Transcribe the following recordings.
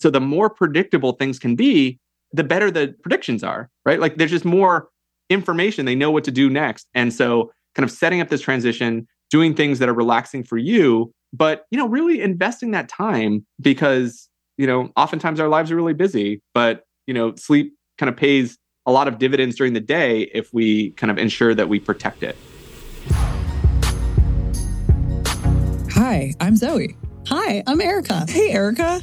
So the more predictable things can be, the better the predictions are, right? Like there's just more information. They know what to do next. And so kind of setting up this transition, doing things that are relaxing for you, but you know, really investing that time because, you know, oftentimes our lives are really busy, but you know, sleep kind of pays a lot of dividends during the day if we kind of ensure that we protect it. Hi, I'm Zoe. Hi, I'm Erica. Hey, Erica.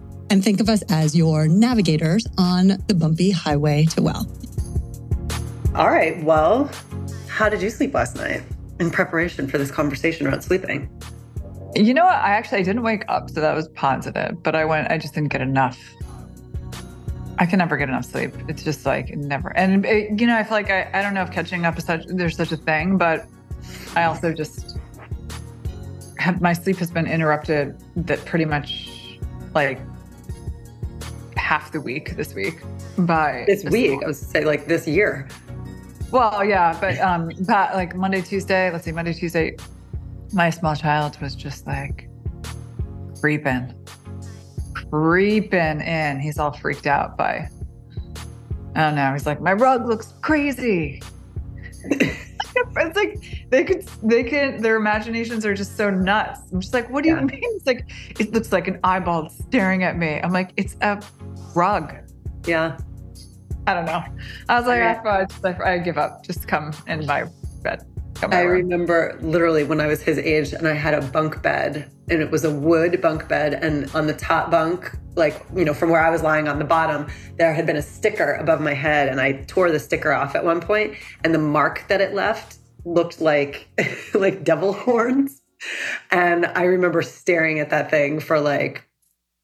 and think of us as your navigators on the bumpy highway to well. All right. Well, how did you sleep last night in preparation for this conversation around sleeping? You know what? I actually I didn't wake up, so that was positive. But I went. I just didn't get enough. I can never get enough sleep. It's just like never. And it, you know, I feel like I, I don't know if catching up is such there's such a thing, but I also just have my sleep has been interrupted. That pretty much like half the week this week by this week. I was say like this year. Well, yeah, but um, but like Monday, Tuesday. Let's see, Monday, Tuesday. My small child was just like creeping, creeping in. He's all freaked out by. I don't know. He's like, my rug looks crazy. it's like they could they can their imaginations are just so nuts. I'm just like, what do you mean? It's like it looks like an eyeball staring at me. I'm like, it's a rug. Yeah. I don't know. I was like, I, I, I give up. Just come in my bed. I remember literally when I was his age and I had a bunk bed and it was a wood bunk bed. And on the top bunk, like, you know, from where I was lying on the bottom, there had been a sticker above my head. And I tore the sticker off at one point, And the mark that it left looked like, like devil horns. And I remember staring at that thing for like,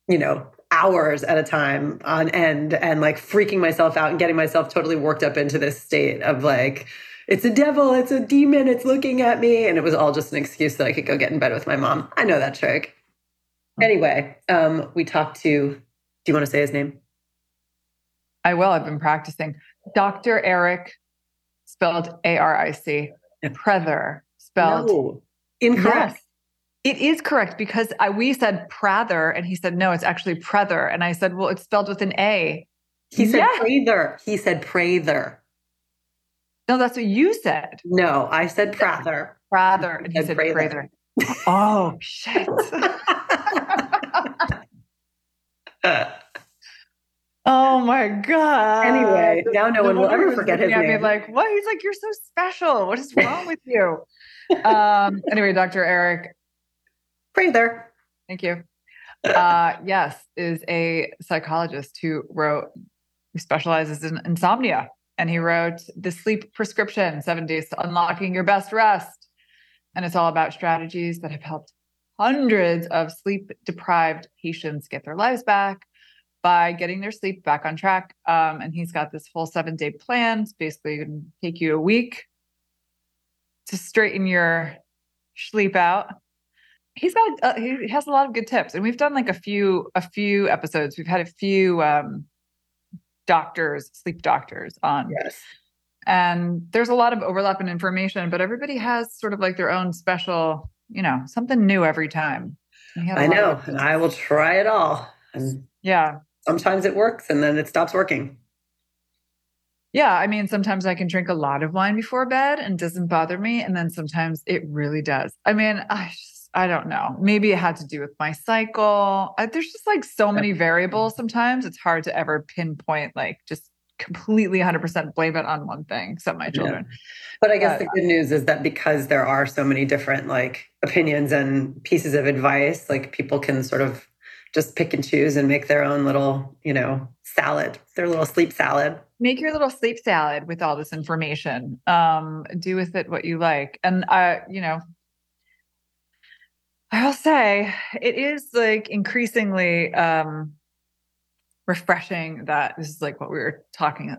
you know, hours at a time on end and like freaking myself out and getting myself totally worked up into this state of like, it's a devil, it's a demon, it's looking at me. And it was all just an excuse that I could go get in bed with my mom. I know that trick. Anyway, um, we talked to, do you want to say his name? I will. I've been practicing. Dr. Aric, spelled A R I C, Prather, spelled no, incorrect. Yes. It is correct because I, we said Prather and he said, no, it's actually Prether. And I said, well, it's spelled with an A. He said yes. Prather. He said Prather. No, that's what you said. No, I said Prather. Prather. And he said Prather. oh, shit. oh my God. Anyway, now no one will ever forget his name. like, what? He's like, you're so special. What is wrong with you? um, anyway, Dr. Aric. Prather. Thank you. Uh, yes, is a psychologist who wrote, who specializes in insomnia. And he wrote the sleep prescription seven days to unlocking your best rest. And it's all about strategies that have helped hundreds of sleep deprived patients get their lives back by getting their sleep back on track. Um, and he's got this full seven day plan. It's basically going to take you a week to straighten your sleep out he's got uh, he has a lot of good tips and we've done like a few a few episodes we've had a few um doctors, sleep doctors on. Yes. And there's a lot of overlap in information, but everybody has sort of like their own special, you know, something new every time. I know. And I will try it all. And yeah. Sometimes it works and then it stops working. Yeah, I mean, sometimes I can drink a lot of wine before bed and doesn't bother me. And then sometimes it really does. I mean, I just, I don't know. Maybe it had to do with my cycle. I, there's just like so many variables sometimes. It's hard to ever pinpoint, like, just completely 100% blame it on one thing, except my children. Yeah. But I guess but, the good news is that because there are so many different like opinions and pieces of advice, like people can sort of just pick and choose and make their own little, you know, salad, their little sleep salad. Make your little sleep salad with all this information. Um, do with it what you like. And I, you know, I will say it is like increasingly um, refreshing that this is like what we were talking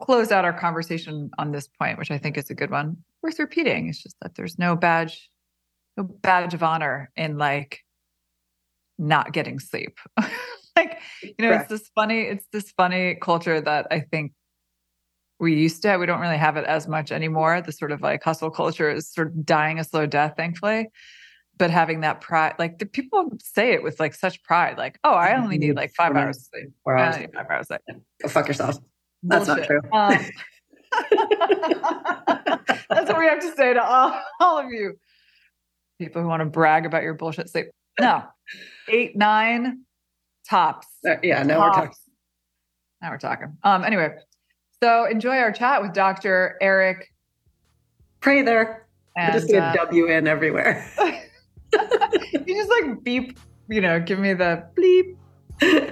close out our conversation on this point, which I think is a good one, worth repeating. It's just that there's no badge, no badge of honor in like not getting sleep. like, you know, Correct. it's this funny, it's this funny culture that I think we used to have. We don't really have it as much anymore. The sort of like hustle culture is sort of dying a slow death, thankfully. But having that pride, like the people say it with like such pride, like, oh, I only need like five hours sleep. Four I hours. only need five hours. Like, Go fuck yourself. That's not true. Um, that's what we have to say to all, all of you people who want to brag about your bullshit sleep. No, eight, nine tops. Uh, yeah, now we're talking. Now we're talking. Um, anyway, so enjoy our chat with Dr. Aric. Pray there. I'm just gonna uh, W in everywhere. you just like beep, you know, give me the bleep.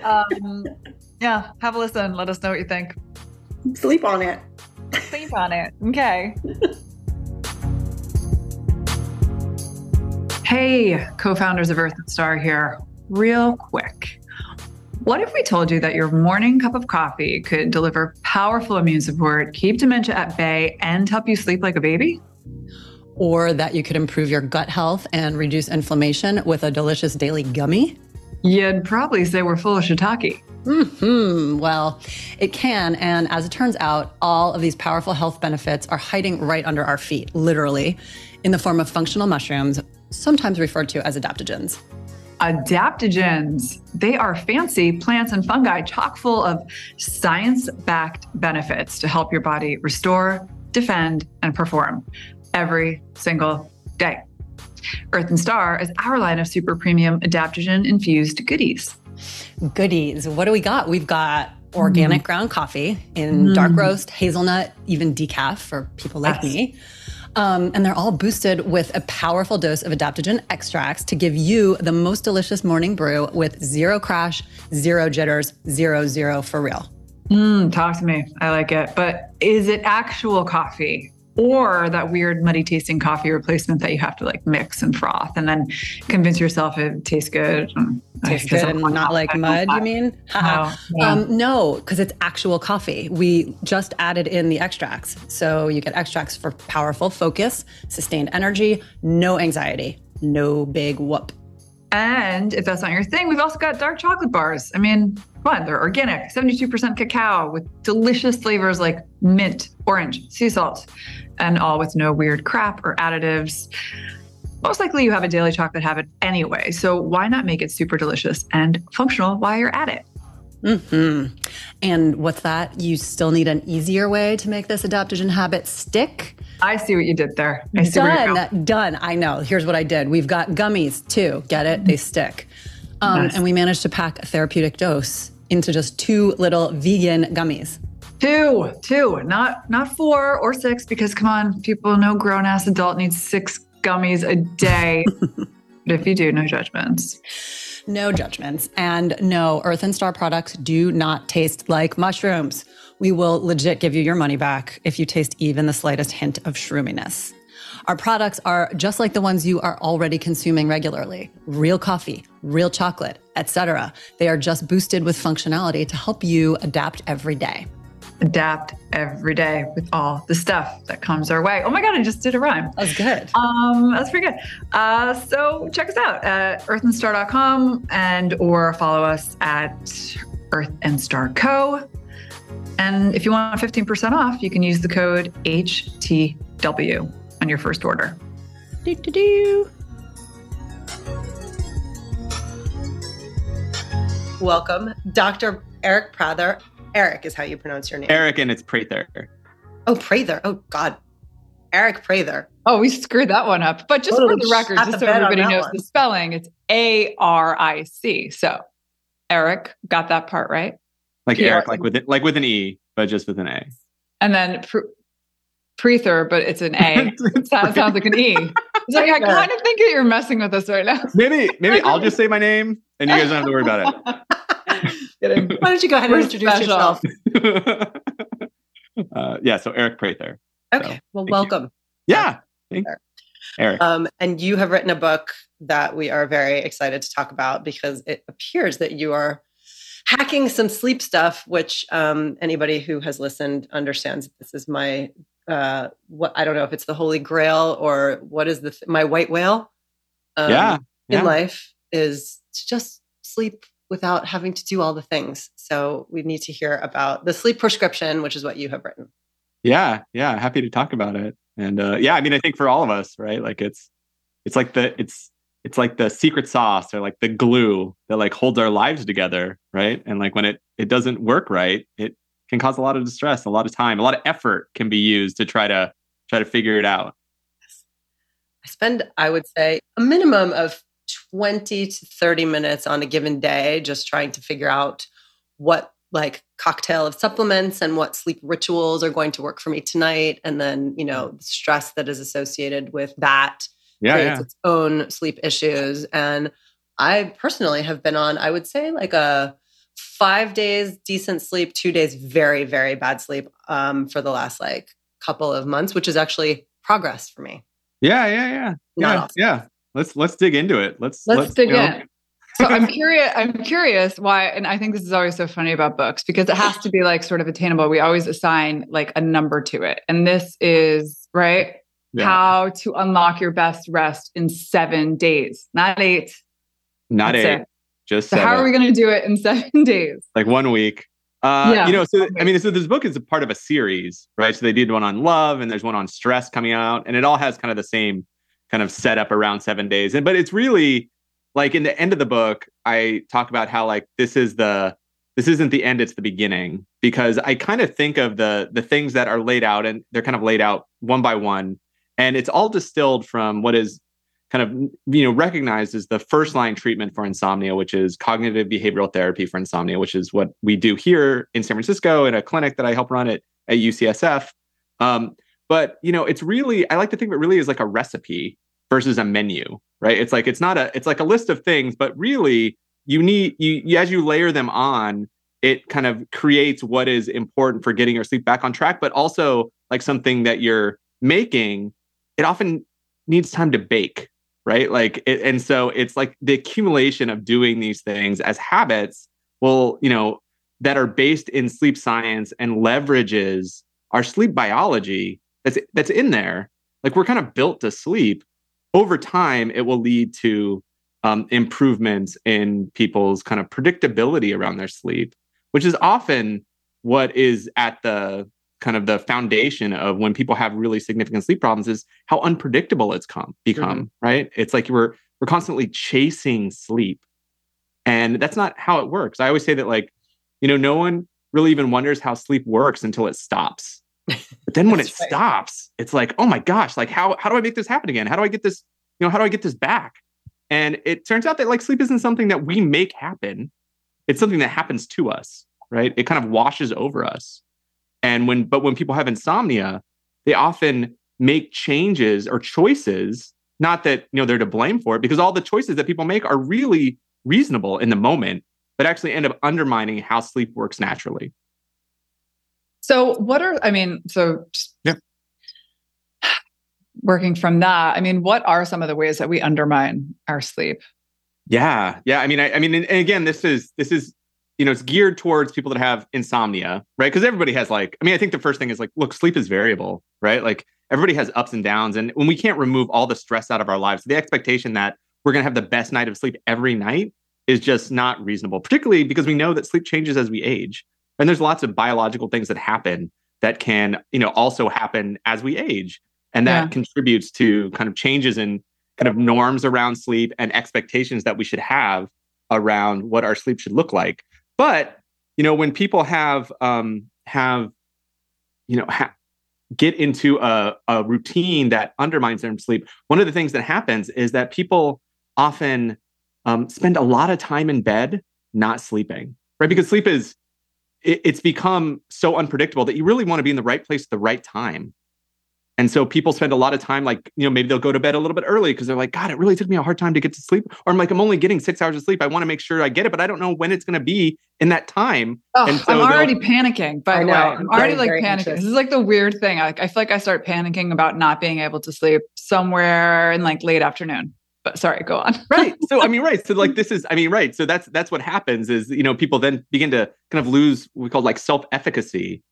Um, yeah, have a listen. Let us know what you think. Sleep on it. Sleep on it. Okay. Hey, co founders of Earth and Star here. Real quick. What if we told you that your morning cup of coffee could deliver powerful immune support, keep dementia at bay, and help you sleep like a baby? Or that you could improve your gut health and reduce inflammation with a delicious daily gummy? You'd probably say we're full of shiitake. Hmm. Well, it can. And as it turns out, all of these powerful health benefits are hiding right under our feet, literally, in the form of functional mushrooms, sometimes referred to as adaptogens. Adaptogens. They are fancy plants and fungi chock full of science backed benefits to help your body restore, defend, and perform every single day. Earth and Star is our line of super premium adaptogen infused goodies. Goodies. What do we got? We've got organic ground coffee in Mm. dark roast, hazelnut, even decaf for people like Yes. me. Um, and they're all boosted with a powerful dose of adaptogen extracts to give you the most delicious morning brew with zero crash, zero jitters, zero zero for real. Mm, talk to me. I like it. But is it actual coffee or that weird muddy tasting coffee replacement that you have to like mix and froth and then convince yourself it tastes good? Tastes good and not like mud, you mean? No, no. Um, no, because it's actual coffee. We just added in the extracts. So you get extracts for powerful focus, sustained energy, no anxiety, no big whoop. And if that's not your thing, we've also got dark chocolate bars. I mean, on, they're organic, 72% cacao with delicious flavors like mint, orange, sea salt, and all with no weird crap or additives. Most likely you have a daily chocolate habit anyway, so why not make it super delicious and functional while you're at it? hmm And what's that? You still need an easier way to make this adaptogen habit stick? I see what you did there. I see. Done. Done. I know. Here's what I did. We've got gummies too. Get it? They stick. Um, Nice. And we managed to pack a therapeutic dose into just two little vegan gummies. Two, two, not not four or six, because come on, people, no grown ass adult needs six gummies a day. but if you do, no judgments. No judgments. And no, Earth and Star products do not taste like mushrooms. We will legit give you your money back if you taste even the slightest hint of shroominess. Our products are just like the ones you are already consuming regularly. Real coffee, real chocolate, etc. They are just boosted with functionality to help you adapt every day. Adapt every day with all the stuff that comes our way. Oh my God, I just did a rhyme. That's good. Um, that's pretty good. Uh, so check us out at earthandstar.com and or follow us at Earth and Star Co. And if you want 15% off, you can use the code HTW on your first order. Do, do, do. Welcome, Dr. Aric Prather. Eric is how you pronounce your name. Eric and it's Prather. Oh, Prather. Oh, God. Eric Prather. Oh, we screwed that one up. But just Totally for the record, just the so everybody knows one. the spelling, it's A R I C. So Eric got that part right. Like Yeah. Eric, like with it, like with an E, but just with an A. And then pr- Prether, but it's an A. It sounds, sounds like an E. It's like, I kind of think that you're messing with us right now. Maybe, maybe I'll just say my name and you guys don't have to worry about Kidding. Why don't you go ahead We're and introduce special. yourself? uh, yeah, so Aric Prather. Okay. Well, Thank you. welcome. Yeah. Thank Aric. Um, and you have written a book that we are very excited to talk about because it appears that you are hacking some sleep stuff, which um, anybody who has listened understands. This is my uh, what I don't know if it's the holy grail or what is the th- my white whale. Um, yeah, yeah, in life is to just sleep without having to do all the things. So we need to hear about the sleep prescription, which is what you have written. Yeah, yeah, happy to talk about it. And uh, yeah, I mean, I think for all of us, right? Like it's it's like the it's it's like the secret sauce or like the glue that like holds our lives together, right? And like when it it doesn't work right, it can cause a lot of distress, a lot of time, a lot of effort can be used to try to try to figure it out. I spend, I would say, a minimum of 20 to 30 minutes on a given day just trying to figure out what like cocktail of supplements and what sleep rituals are going to work for me tonight. And then you know the stress that is associated with that yeah, creates yeah. its own sleep issues. And i personally have been on i would say like a five days decent sleep two days very very bad sleep um, for the last like couple of months which is actually progress for me. Yeah yeah yeah. Not yeah, awesome. yeah let's let's dig into it. Let's let's, let's dig you know, in. so I'm curious. I'm curious why, and I think this is always so funny about books because it has to be like sort of attainable. We always assign like a number to it, and this is right. Yeah. How to unlock your best rest in seven days, not eight. Not That's eight, it. just So seven. how are we going to do it in seven days? like one week. Uh, Yeah. you know, so I mean, so this book is a part of a series, right? So they did one on love, and there's one on stress coming out, and it all has kind of the same kind of set up around seven days. And but it's really like in the end of the book, I talk about how like this is the this isn't the end, it's the beginning. Because I kind of think of the the things that are laid out and they're kind of laid out one by one. And it's all distilled from what is kind of you know recognized as the first line treatment for insomnia, which is cognitive behavioral therapy for insomnia, which is what we do here in San Francisco in a clinic that I help run at at UCSF. Um, but you know, it's really I like to think of it really is like a recipe versus a menu, right? It's like it's not a it's like a list of things, but really you need you, you as you layer them on, it kind of creates what is important for getting your sleep back on track, but also like something that you're making, it often needs time to bake, right? Like it, and so it's like the accumulation of doing these things as habits will, you know, that are based in sleep science and leverages our sleep biology that's that's in there. Like we're kind of built to sleep. Over time, it will lead to um, improvements in people's kind of predictability around their sleep, which is often what is at the kind of the foundation of when people have really significant sleep problems is how unpredictable it's come become right? It's like we're we're constantly chasing sleep and that's not how it works. I always say that like you know no one really even wonders how sleep works until it stops but then when it right. stops it's like oh my gosh like how how do i make this happen again? How do i get this you know how do i get this back? And it turns out that like sleep isn't something that we make happen. It's something that happens to us right? It kind of washes over us. And when but when people have insomnia they often make changes or choices not that you know they're to blame for it because all the choices that people make are really reasonable in the moment but actually end up undermining how sleep works naturally So, what are, I mean, so Yeah. working from that, I mean, what are some of the ways that we undermine our sleep? Yeah, yeah. I mean, I, I mean, and, and again, this is this is you know, it's geared towards people that have insomnia, right? Because everybody has like, I mean, I think the first thing is like, look, sleep is variable, right? Like everybody has ups and downs, and when we can't remove all the stress out of our lives, the expectation that we're going to have the best night of sleep every night is just not reasonable. Particularly because we know that sleep changes as we age, and there's lots of biological things that happen that can, you know, also happen as we age, and that Yeah. contributes to kind of changes in kind of norms around sleep and expectations that we should have around what our sleep should look like. But you know, when people have um, have you know ha- get into a, a routine that undermines their sleep, one of the things that happens is that people often um, spend a lot of time in bed not sleeping, right? Because sleep is it, it's become so unpredictable that you really want to be in the right place at the right time. And so people spend a lot of time, like, you know, maybe they'll go to bed a little bit early because they're like, God, it really took me a hard time to get to sleep. Or I'm like, I'm only getting six hours of sleep. I want to make sure I get it, but I don't know when it's going to be in that time. Oh, And so I'm already panicking. By I the know, way, I'm I'm already getting like very panicking. anxious. This is like the weird thing. I, I feel like I start panicking about not being able to sleep somewhere in like late afternoon. But sorry, go on. right. So I mean, right. So like this is, I mean, right. So that's that's what happens is you know people then begin to kind of lose what we call like self efficacy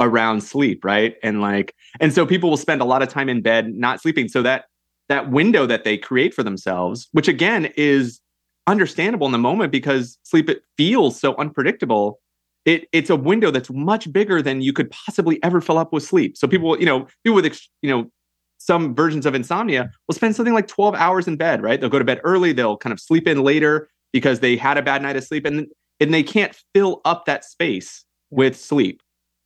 around sleep, right? And like, and so people will spend a lot of time in bed not sleeping. So that that window that they create for themselves, which again is understandable in the moment because sleep it feels so unpredictable. It it's a window that's much bigger than you could possibly ever fill up with sleep. So people, you know, people with you know some versions of insomnia will spend something like 12 hours in bed, right? They'll go to bed early, they'll kind of sleep in later because they had a bad night of sleep and and they can't fill up that space with sleep.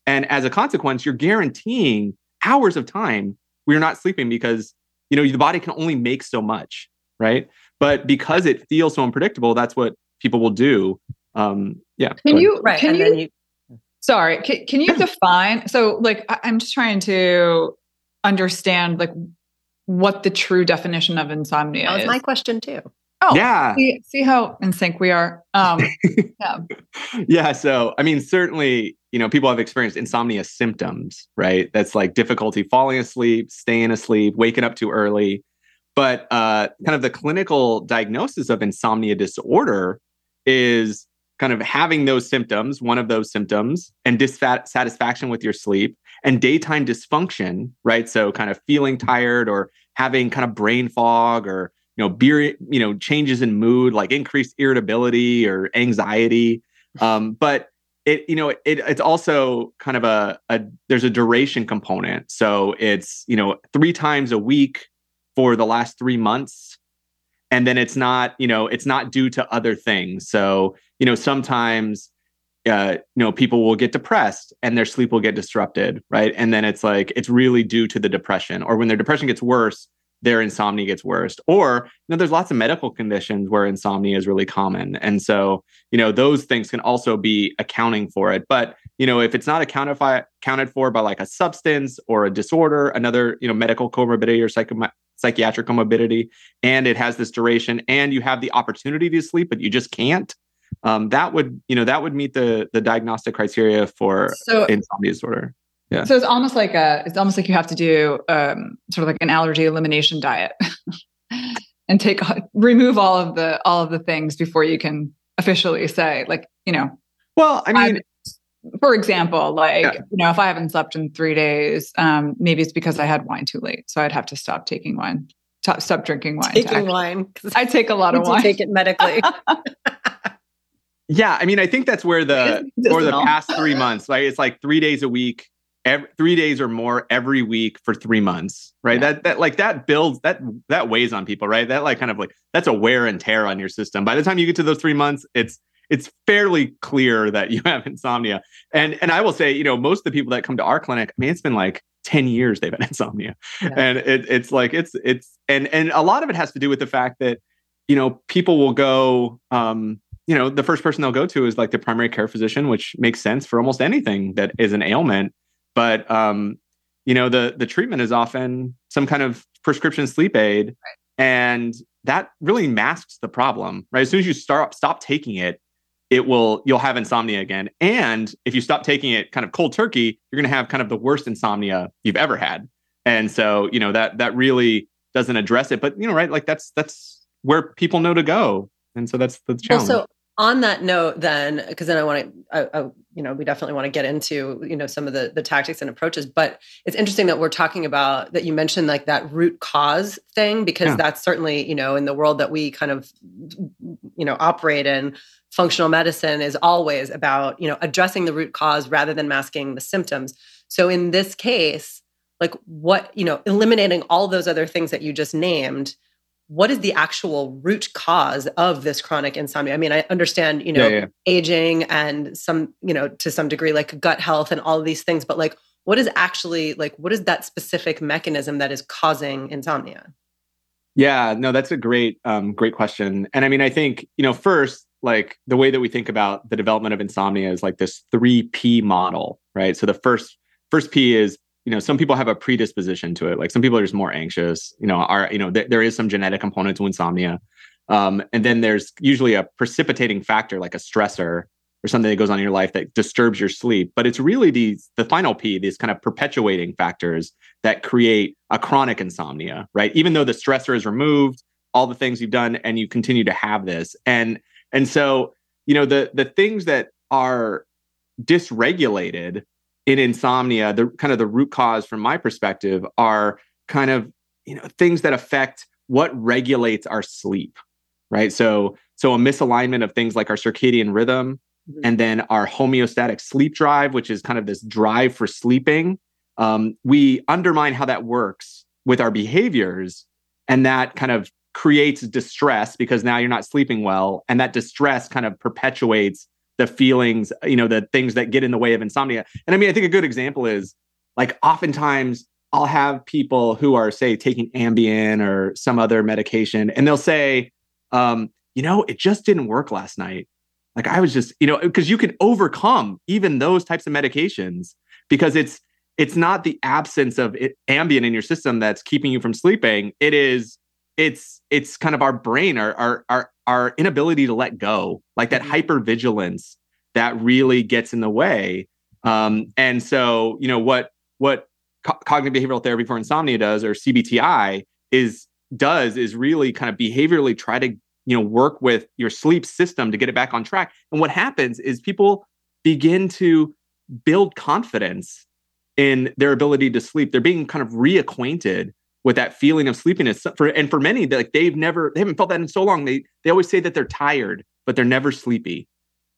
And as a consequence, you're guaranteeing hours of time where you're not sleeping because you know the body can only make so much, right? But because it feels so unpredictable, that's what people will do. Um, yeah. Can you right? Can you, you, Sorry, can, can you define? So, like, I'm just trying to understand, like, what the true definition of insomnia that was is. my question too. Oh, yeah. See, see, how in sync we are. Um, yeah. yeah. So, I mean, certainly, you know, people have experienced insomnia symptoms, right? That's like difficulty falling asleep, staying asleep, waking up too early. But uh, kind of the clinical diagnosis of insomnia disorder is kind of having those symptoms, one of those symptoms, and dissatisfaction with your sleep and daytime dysfunction, right? So, kind of feeling tired or having kind of brain fog or you know beer you know changes in mood like increased irritability or anxiety. Um, but it you know it, it's also kind of a, a there's a duration component. So it's you know three times a week for the last three months. And then it's not you know it's not due to other things. So you know sometimes uh, you know people will get depressed and their sleep will get disrupted right and then it's like it's really due to the depression or when their depression gets worse their insomnia gets worse. Or, you know, there's lots of medical conditions where insomnia is really common. And so, you know, those things can also be accounting for it. But, you know, if it's not accounted, by, accounted for by like a substance or a disorder, another, you know, medical comorbidity or psychiatric comorbidity, and it has this duration and you have the opportunity to sleep, but you just can't, um, that would, you know, that would meet the the diagnostic criteria for so, insomnia disorder. Yeah. So it's almost like a it's almost like you have to do um, sort of like an allergy elimination diet and take remove all of the all of the things before you can officially say like you know well i mean I'm, for example like yeah. you know if i haven't slept in three days um, maybe it's because i had wine too late so i'd have to stop taking wine stop, stop drinking wine taking wine i take a lot of wine take it medically yeah i mean i think that's where the for the past three months right? it's like three days a week every, three days or more every week for three months, right? Yeah. That that like that builds that that weighs on people, right? That like kind of like that's a wear and tear on your system. By the time you get to those three months, it's it's fairly clear that you have insomnia. And and I will say, you know, most of the people that come to our clinic, I mean, it's been like 10 years they've had insomnia. Yeah. And it, it's like it's it's and and a lot of it has to do with the fact that, you know, people will go um, you know, the first person they'll go to is like the primary care physician, which makes sense for almost anything that is an ailment but um, you know the the treatment is often some kind of prescription sleep aid, right. and that really masks the problem. Right, as soon as you start stop taking it, it will you'll have insomnia again. And if you stop taking it kind of cold turkey, you're going to have kind of the worst insomnia you've ever had. And so you know that that really doesn't address it. But you know, right, like that's that's where people know to go. And so that's the challenge. Well, so on that note then because then i want to you know we definitely want to get into you know some of the the tactics and approaches but it's interesting that we're talking about that you mentioned like that root cause thing because yeah. that's certainly you know in the world that we kind of you know operate in functional medicine is always about you know addressing the root cause rather than masking the symptoms so in this case like what you know eliminating all those other things that you just named what is the actual root cause of this chronic insomnia? I mean, I understand, you know, yeah, yeah. aging and some, you know, to some degree, like gut health and all of these things, but like, what is actually like, what is that specific mechanism that is causing insomnia? Yeah, no, that's a great, um, great question. And I mean, I think, you know, first, like the way that we think about the development of insomnia is like this three P model, right? So the first, first P is you know some people have a predisposition to it. Like some people are just more anxious you know are you know th- there is some genetic component to insomnia. Um, and then there's usually a precipitating factor like a stressor or something that goes on in your life that disturbs your sleep. But it's really these the final p these kind of perpetuating factors that create a chronic insomnia right? Even though the stressor is removed all the things you've done and you continue to have this. And and so you know the the things that are dysregulated in insomnia the kind of the root cause from my perspective are kind of you know things that affect what regulates our sleep right so so a misalignment of things like our circadian rhythm mm-hmm. and then our homeostatic sleep drive which is kind of this drive for sleeping um, we undermine how that works with our behaviors and that kind of creates distress because now you're not sleeping well and that distress kind of perpetuates the feelings you know the things that get in the way of insomnia. And i mean i think a good example is like oftentimes i'll have people who are say taking ambien or some other medication and they'll say um, you know it just didn't work last night. Like i was just you know because you can overcome even those types of medications because it's it's not the absence of it, ambien in your system that's keeping you from sleeping. It is it's it's kind of our brain our our our, our inability to let go like that mm-hmm. hyper vigilance that really gets in the way. Um, and so you know what what co- cognitive behavioral therapy for insomnia does or cbti is does is really kind of behaviorally try to you know work with your sleep system to get it back on track. And what happens is people begin to build confidence in their ability to sleep. They're being kind of reacquainted with that feeling of sleepiness. For and for many like they've never they haven't felt that in so long. They they always say that they're tired but they're never sleepy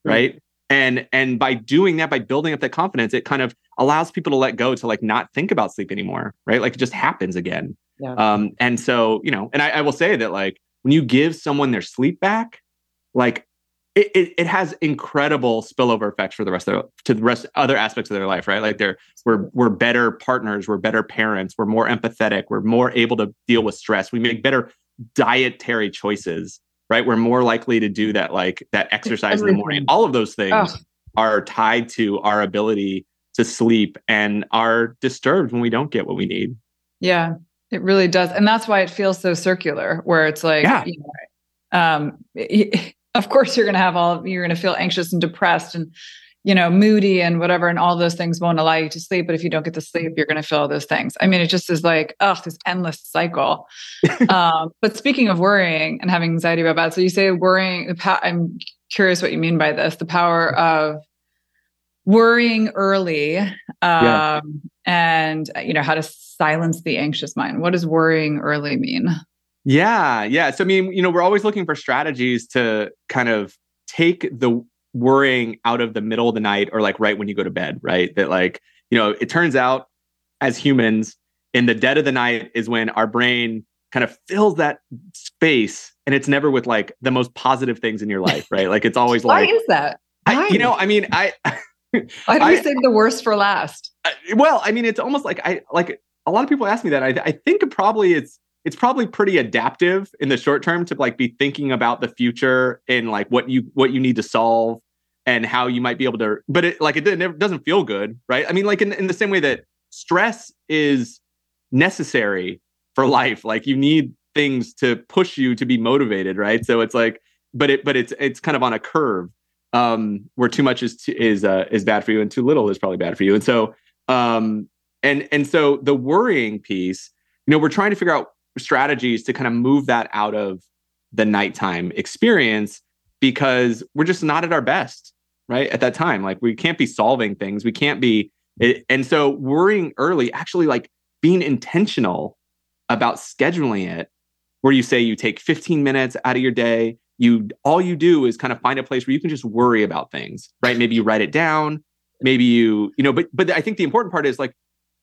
right. mm-hmm. and and by doing that by building up that confidence it kind of allows people to let go to like not think about sleep anymore right? Like it just happens again. Yeah. um and so you know and I, I will say that like when you give someone their sleep back like it, it, it, has incredible spillover effects for the rest of their, to the rest other aspects of their life, right? Like they're we're we're better partners, we're better parents, we're more empathetic, we're more able to deal with stress, we make better dietary choices, right? We're more likely to do that, like that exercise in the morning. All of those things oh. are tied to our ability to sleep and are disturbed when we don't get what we need. Yeah, it really does, and that's why it feels so circular, where it's like, yeah. You know, um, of course you're going to have all you're going to feel anxious and depressed and you know moody and whatever and all those things won't allow you to sleep but if you don't get to sleep you're going to feel all those things. I mean it just is like oh this endless cycle. Um, but speaking of worrying and having anxiety about that so you say worrying i'm curious what you mean by this the power of worrying early um, yeah. and you know how to silence the anxious mind. What does worrying early mean yeah, yeah. So I mean, you know, we're always looking for strategies to kind of take the worrying out of the middle of the night or like right when you go to bed, right? That like, you know, it turns out as humans in the dead of the night is when our brain kind of fills that space and it's never with like the most positive things in your life, right? Like it's always Why like Why is that? Why? I, you know, I mean, I Why do we save the worst for last? well, I mean, it's almost like I like a lot of people ask me that. I, I think probably it's it's probably pretty adaptive in the short term to like be thinking about the future and like what you what you need to solve and how you might be able to but it like it, it doesn't feel good right? I mean like in, in the same way that stress is necessary for life like you need things to push you to be motivated right? So it's like but it but it's it's kind of on a curve um where too much is is uh, is bad for you and too little is probably bad for you. And so um and and so the worrying piece you know we're trying to figure out strategies to kind of move that out of the nighttime experience because we're just not at our best right at that time. Like we can't be solving things. We can't be and so worrying early actually like being intentional about scheduling it where you say you take 15 minutes out of your day you all you do is kind of find a place where you can just worry about things right? Maybe you write it down maybe you you know but but i think the important part is like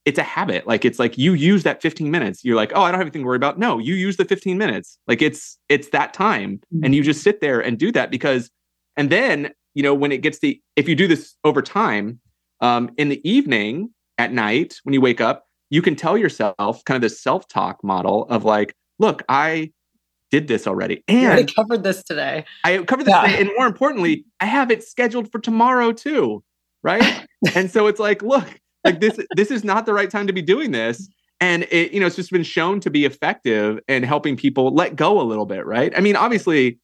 it's a habit. Like it's like you use that 15 minutes. You're like, oh, I don't have anything to worry about. No, you use the 15 minutes. Like it's it's that time. Mm-hmm. And you just sit there and do that because and then, you know, when it gets the if you do this over time, um, in the evening at night when you wake up, you can tell yourself kind of this self-talk model of like, look, I did this already. And I covered this today. I covered this yeah. today. And more importantly, I have it scheduled for tomorrow too. Right. and so it's like, look, like this this is not the right time to be doing this. And it you know it's just been shown to be effective in helping people let go a little bit right? I mean obviously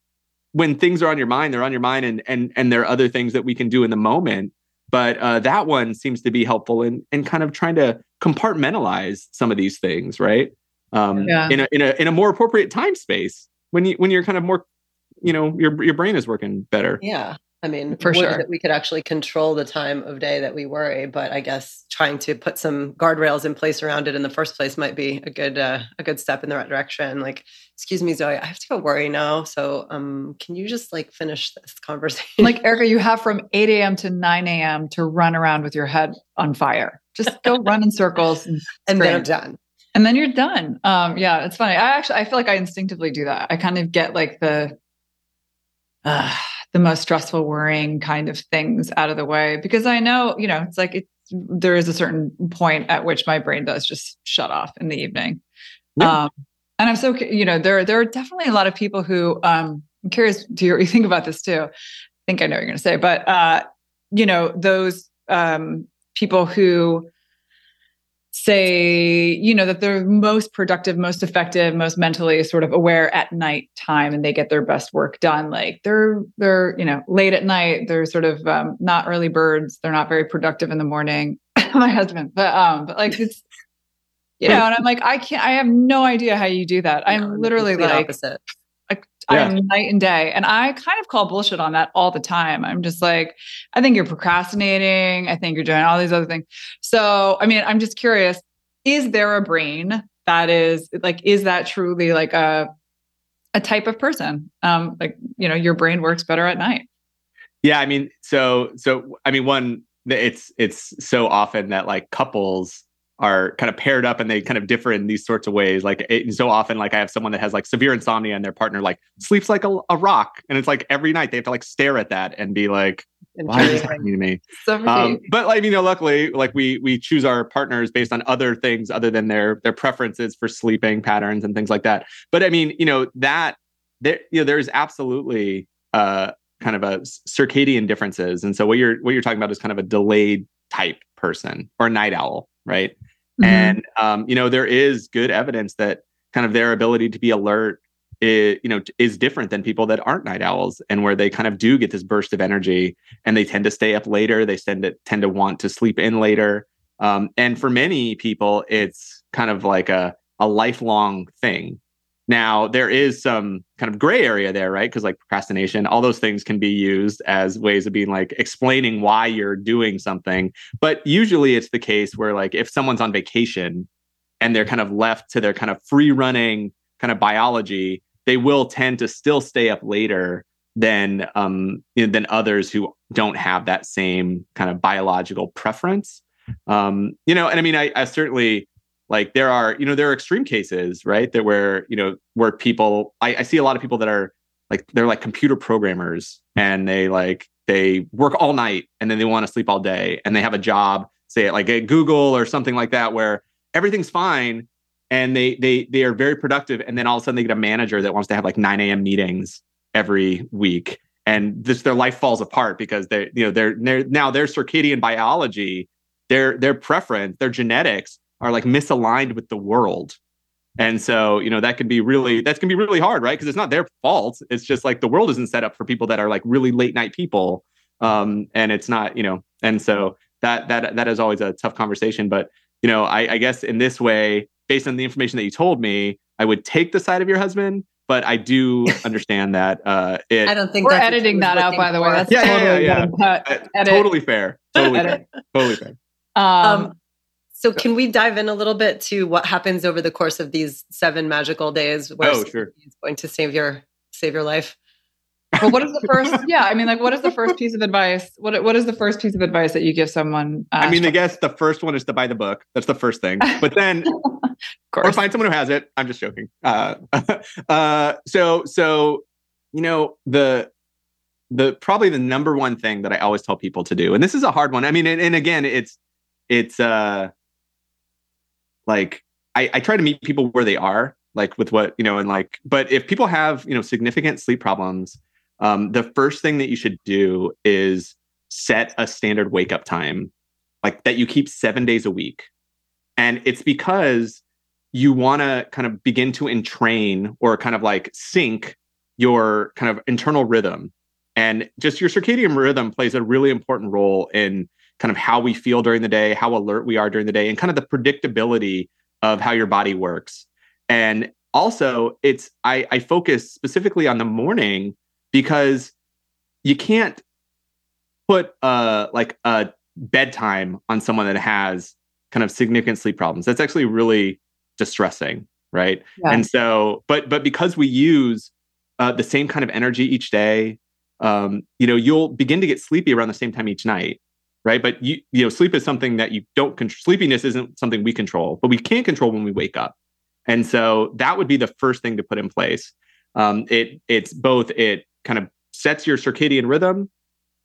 when things are on your mind they're on your mind and and and there are other things that we can do in the moment. But uh, that one seems to be helpful in in kind of trying to compartmentalize some of these things right? Um, yeah. in a in a in a more appropriate time space when you when you're kind of more you know your your brain is working better. Yeah. I mean, For sure. that we could actually control the time of day that we worry, but I guess trying to put some guardrails in place around it in the first place might be a good uh, a good step in the right direction. Like, excuse me, Zoe, I have to go worry now. So, um, can you just like finish this conversation? like Erica, you have from 8 a.m. to 9 a.m. to run around with your head on fire. Just go run in circles and, and then I'm done. and then you're done. Um, yeah, it's funny. I actually I feel like I instinctively do that. I kind of get like the uh, the most stressful, worrying kind of things out of the way because I know, you know, it's like it, there is a certain point at which my brain does just shut off in the evening. Yeah. Um, and I'm so, you know, there, there are definitely a lot of people who, um, I'm curious to hear what you think about this too. I think I know what you're going to say, but, uh, you know, those, um, people who say, you know, that they're most productive, most effective, most mentally sort of aware at night time and they get their best work done. Like they're, they're, you know, late at night, they're sort of, um, not early birds. They're not very productive in the morning. My husband, but, um, but like it's, you know, and I'm like, I can't, I have no idea how you do that. No, I'm literally like, opposite. Like Yeah. I'm night and day. And I kind of call bullshit on that all the time. I'm just like, I think you're procrastinating. I think you're doing all these other things. So, I mean, I'm just curious, is there a brain that is like, is that truly like a a type of person? Um, like, you know, your brain works better at night. Yeah, I mean, so so I mean, one, it's it's so often that like couples are kind of paired up and they kind of differ in these sorts of ways. Like it, so often, like I have someone that has like severe insomnia and their partner like sleeps like a, a rock, and it's like every night they have to like stare at that and be like, "Why is this happening to me?" Um, but like you know, luckily, like we we choose our partners based on other things other than their their preferences for sleeping patterns and things like that. But I mean, you know that there you know there is absolutely uh kind of a circadian differences, and so what you're what you're talking about is kind of a delayed type person or a night owl, right? Mhm. And um, you know there is good evidence that kind of their ability to be alert is you know is different than people that aren't night owls and where they kind of do get this burst of energy and they tend to stay up later they tend to tend to want to sleep in later um, and for many people it's kind of like a, a lifelong thing now there is some kind of gray area there right? Because like procrastination all those things can be used as ways of being like explaining why you're doing something. But usually it's the case where like if someone's on vacation and they're kind of left to their kind of free running kind of biology they will tend to still stay up later than um you know, than others who don't have that same kind of biological preference. Um you know and i mean i, I certainly like there are you know there are extreme cases right that where you know where people I, I see a lot of people that are like they're like computer programmers and they like they work all night and then they want to sleep all day and they have a job say like at google or something like that where everything's fine and they they they are very productive and then all of a sudden they get a manager that wants to have like 9 a.m meetings every week and this their life falls apart because they you know they're, they're now their circadian biology their their preference their genetics are like misaligned with the world. And so you know that can be really that's gonna be really hard right? Because it's not their fault. It's just like the world isn't set up for people that are like really late night people um and it's not you know and so that that that is always a tough conversation. But you know I, I guess in this way based on the information that you told me i would take the side of your husband but i do understand that uh it I don't think We're editing that out, by the way. That's Yeah, yeah, totally yeah, getting cut. uh, totally fair totally fair totally fair. Um, Um, so can we dive in a little bit to what happens over the course of these seven magical days where Oh, sure. is going to save your save your life? well, what is the first? Yeah, I mean, like, what is the first piece of advice? What What is the first piece of advice that you give someone? Uh, i mean i guess the first one is to buy the book that's the first thing but then of or find someone who has it. I'm just joking. Uh, uh, so so you know the the probably the number one thing that I always tell people to do, and this is a hard one. I mean, and, and again, it's it's uh like I, I try to meet people where they are, like with what you know, and like. But if people have you know significant sleep problems, um, the first thing that you should do is set a standard wake up time, like that you keep seven days a week, and it's because you want to kind of begin to entrain or kind of like sync your kind of internal rhythm and just your circadian rhythm plays a really important role in kind of how we feel during the day how alert we are during the day and kind of the predictability of how your body works and also it's I, I focus specifically on the morning because you can't put uh like a bedtime on someone that has kind of significant sleep problems. That's actually really distressing, right? Yeah. And so, but but because we use uh, the same kind of energy each day, um, you know, you'll begin to get sleepy around the same time each night, right? But you you know, sleep is something that you don't. Sleepiness isn't something we control, but we can control when we wake up. And so that would be the first thing to put in place. Um, it it's both it kind of sets your circadian rhythm,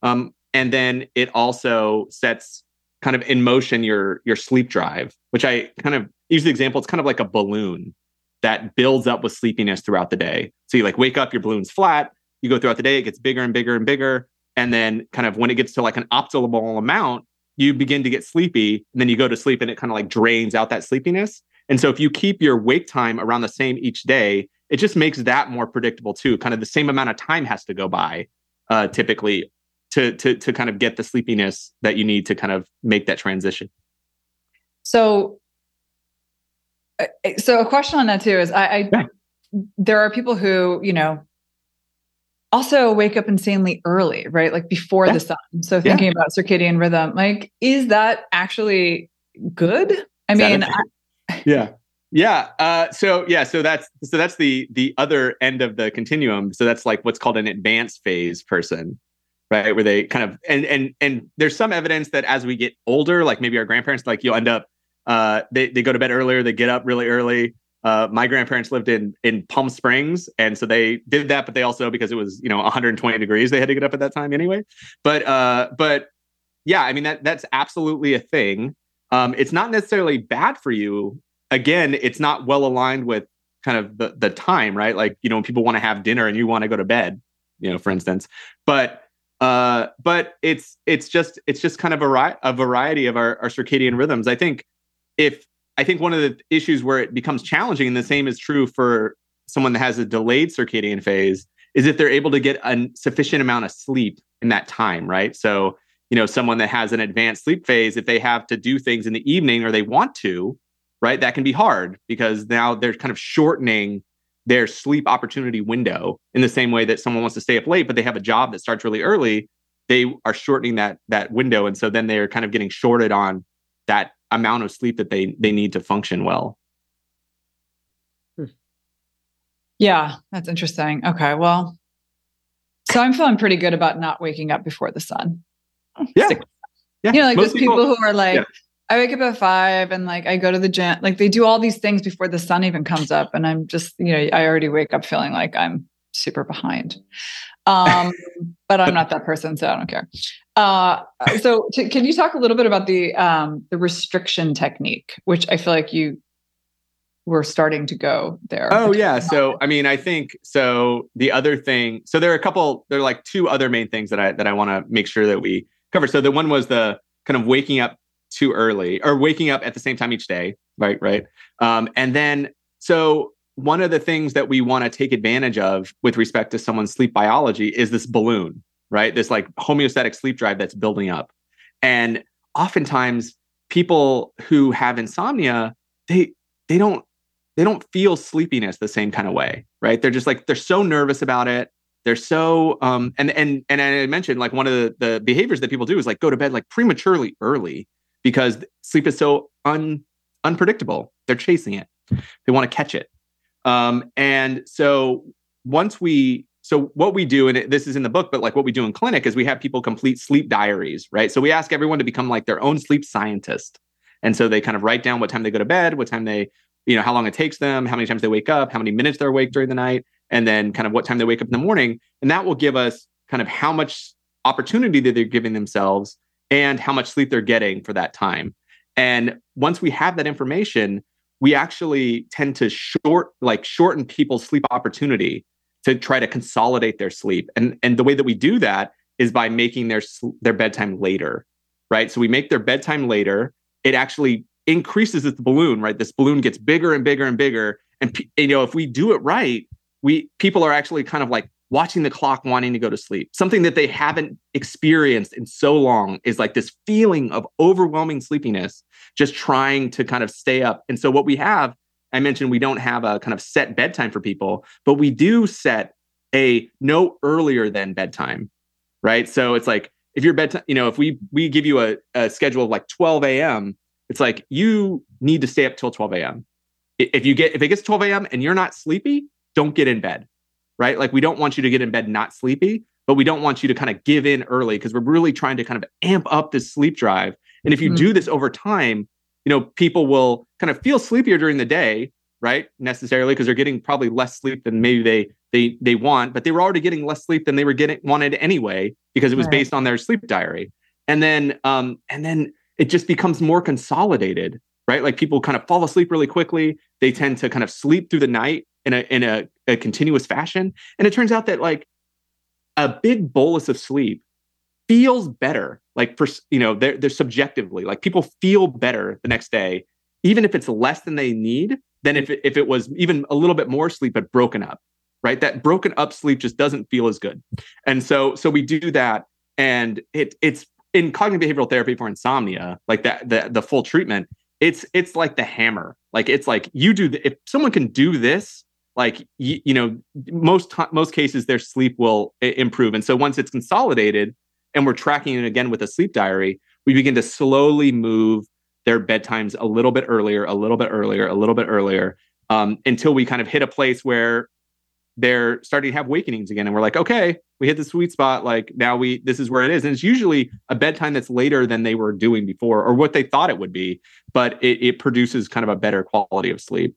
um, and then it also sets kind of in motion your your sleep drive, which I kind of use the example. It's kind of like a balloon that builds up with sleepiness throughout the day. So you like wake up, your balloon's flat. You go throughout the day, it gets bigger and bigger and bigger, and then kind of when it gets to like an optimal amount, you begin to get sleepy, and then you go to sleep, and it kind of like drains out that sleepiness. And so if you keep your wake time around the same each day, it just makes that more predictable too. Kind of the same amount of time has to go by uh, typically to to to kind of get the sleepiness that you need to kind of make that transition. So, uh, so a question on that too is I, I yeah. there are people who you know also wake up insanely early, right? Like before yeah. the sun. So thinking yeah. about circadian rhythm, like is that actually good? I is mean, yeah yeah uh, so yeah so that's so that's the the other end of the continuum so that's like what's called an advanced phase person right where they kind of and and and there's some evidence that as we get older like maybe our grandparents like you'll end up uh they, they go to bed earlier they get up really early uh, my grandparents lived in in Palm Springs, and so they did that. But they also, because it was you know 120 degrees, they had to get up at that time anyway. But uh, but yeah, I mean that that's absolutely a thing. Um, it's not necessarily bad for you. Again, it's not well aligned with kind of the, the time, right? Like, you know, when people want to have dinner and you want to go to bed, you know, for instance. But uh, but it's it's just it's just kind of a, a variety of our, our circadian rhythms. I think if I think one of the issues where it becomes challenging, and the same is true for someone that has a delayed circadian phase, is if they're able to get a sufficient amount of sleep in that time, right? So you know someone that has an advanced sleep phase if they have to do things in the evening or they want to right that can be hard because now they're kind of shortening their sleep opportunity window in the same way that someone wants to stay up late but they have a job that starts really early they are shortening that that window and so then they're kind of getting shorted on that amount of sleep that they they need to function well hmm. yeah that's interesting okay well so i'm feeling pretty good about not waking up before the sun yeah. yeah. You know, like Most those people, people, who are like, yeah. I wake up at five and like I go to the gym. Like they do all these things before the sun even comes up. And I'm just, you know, I already wake up feeling like I'm super behind. Um, but I'm not that person, so I don't care. Uh, so to, can you talk a little bit about the um, the restriction technique, which I feel like you were starting to go there? Oh yeah. So I mean, I think so. The other thing, so there are a couple. There are like two other main things that I that I want to make sure that we cover. So the one was the kind of waking up too early or waking up at the same time each day, right? Right. Um, and then, so one of the things that we want to take advantage of with respect to someone's sleep biology is this balloon, right? This like homeostatic sleep drive that's building up. And oftentimes, people who have insomnia, they they don't they don't feel sleepiness the same kind of way, right? They're just like they're so nervous about it they're so um and and and I mentioned like one of the, the behaviors that people do is like go to bed like prematurely early because sleep is so un unpredictable. They're chasing it. They want to catch it. Um, and so once we so what we do and this is in the book but like what we do in clinic is we have people complete sleep diaries right so we ask everyone to become like their own sleep scientist and so they kind of write down what time they go to bed what time they you know how long it takes them how many times they wake up how many minutes they're awake during the night and then kind of what time they wake up in the morning. And that will give us kind of how much opportunity that they're giving themselves and how much sleep they're getting for that time. And once we have that information, we actually tend to short like shorten people's sleep opportunity to try to consolidate their sleep. And and the way that we do that is by making their their bedtime later, right? So we make their bedtime later. It actually increases this balloon, right? This balloon gets bigger and bigger and bigger. And you know, if we do it right, we people are actually kind of like watching the clock wanting to go to sleep something that they haven't experienced in so long is like this feeling of overwhelming sleepiness just trying to kind of stay up and so what we have I mentioned we don't have a kind of set bedtime for people, but we do set a no earlier than bedtime, right? So it's like if your bedtime, you know, if we we give you a, a schedule of like 12 a.m., it's like you need to stay up till 12 a.m. If you get if it gets 12 a.m. and you're not sleepy, don't get in bed, right? Like we don't want you to get in bed not sleepy, but we don't want you to kind of give in early because we're really trying to kind of amp up this sleep drive. And if you mm-hmm. do this over time, you know, people will kind of feel sleepier during the day, right? Necessarily because they're getting probably less sleep than maybe they they they want, but they were already getting less sleep than they were getting wanted anyway because it was right. based on their sleep diary. And then um and then it just becomes more consolidated, right? Like people kind of fall asleep really quickly. They tend to kind of sleep through the night in a in a, a continuous fashion. And it turns out that like a big bolus of sleep feels better like for you know they're, they're subjectively like people feel better the next day even if it's less than they need than if it, if it was even a little bit more sleep but broken up right? That broken up sleep just doesn't feel as good. And so so we do that and it it's in cognitive behavioral therapy for insomnia like that the, the full treatment it's it's like the hammer. Like it's like you do the, if someone can do this like you, you know most most cases their sleep will improve and so once it's consolidated and we're tracking it again with a sleep diary, we begin to slowly move their bedtimes a little bit earlier, a little bit earlier, a little bit earlier, um, until we kind of hit a place where they're starting to have awakenings again. And we're like, okay, we hit the sweet spot. Like now we, this is where it is. And it's usually a bedtime that's later than they were doing before or what they thought it would be, but it, it produces kind of a better quality of sleep.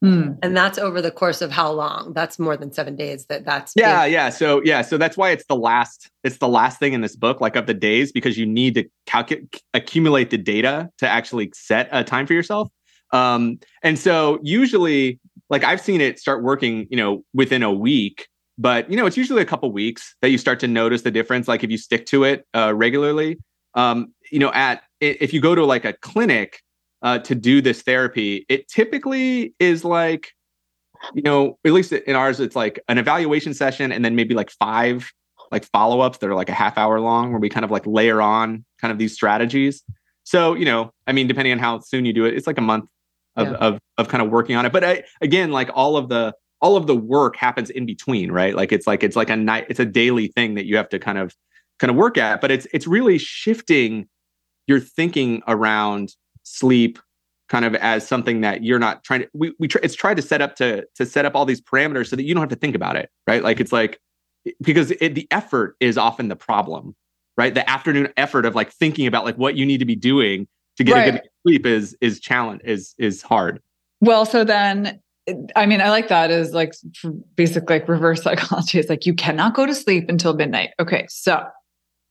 Hmm. And that's over the course of how long? That's more than seven days. That that's yeah, big. yeah. So yeah, so that's why it's the last. It's the last thing in this book, like of the days, because you need to calculate, accumulate the data to actually set a time for yourself. Um, and so usually, like I've seen it start working, you know, within a week. But you know, it's usually a couple weeks that you start to notice the difference. Like if you stick to it uh, regularly, um, you know, at if you go to like a clinic uh, to do this therapy, it typically is like, you know, at least in ours, it's like an evaluation session and then maybe like five like follow ups that are like a half hour long where we kind of like layer on kind of these strategies. So, you know, I mean, depending on how soon you do it, it's like a month of, yeah. of, of kind of working on it. But I, again, like all of the, all of the work happens in between, right? Like it's like, it's like a night, it's a daily thing that you have to kind of, kind of work at, but it's, it's really shifting your thinking around sleep kind of as something that you're not trying to we, we try, it's tried to set up to to set up all these parameters so that you don't have to think about it right like it's like because it, the effort is often the problem right the afternoon effort of like thinking about like what you need to be doing to get right. a good sleep is is challenge is is hard well so then I mean, I like that as like basic like reverse psychology. It's like you cannot go to sleep until midnight. Okay, so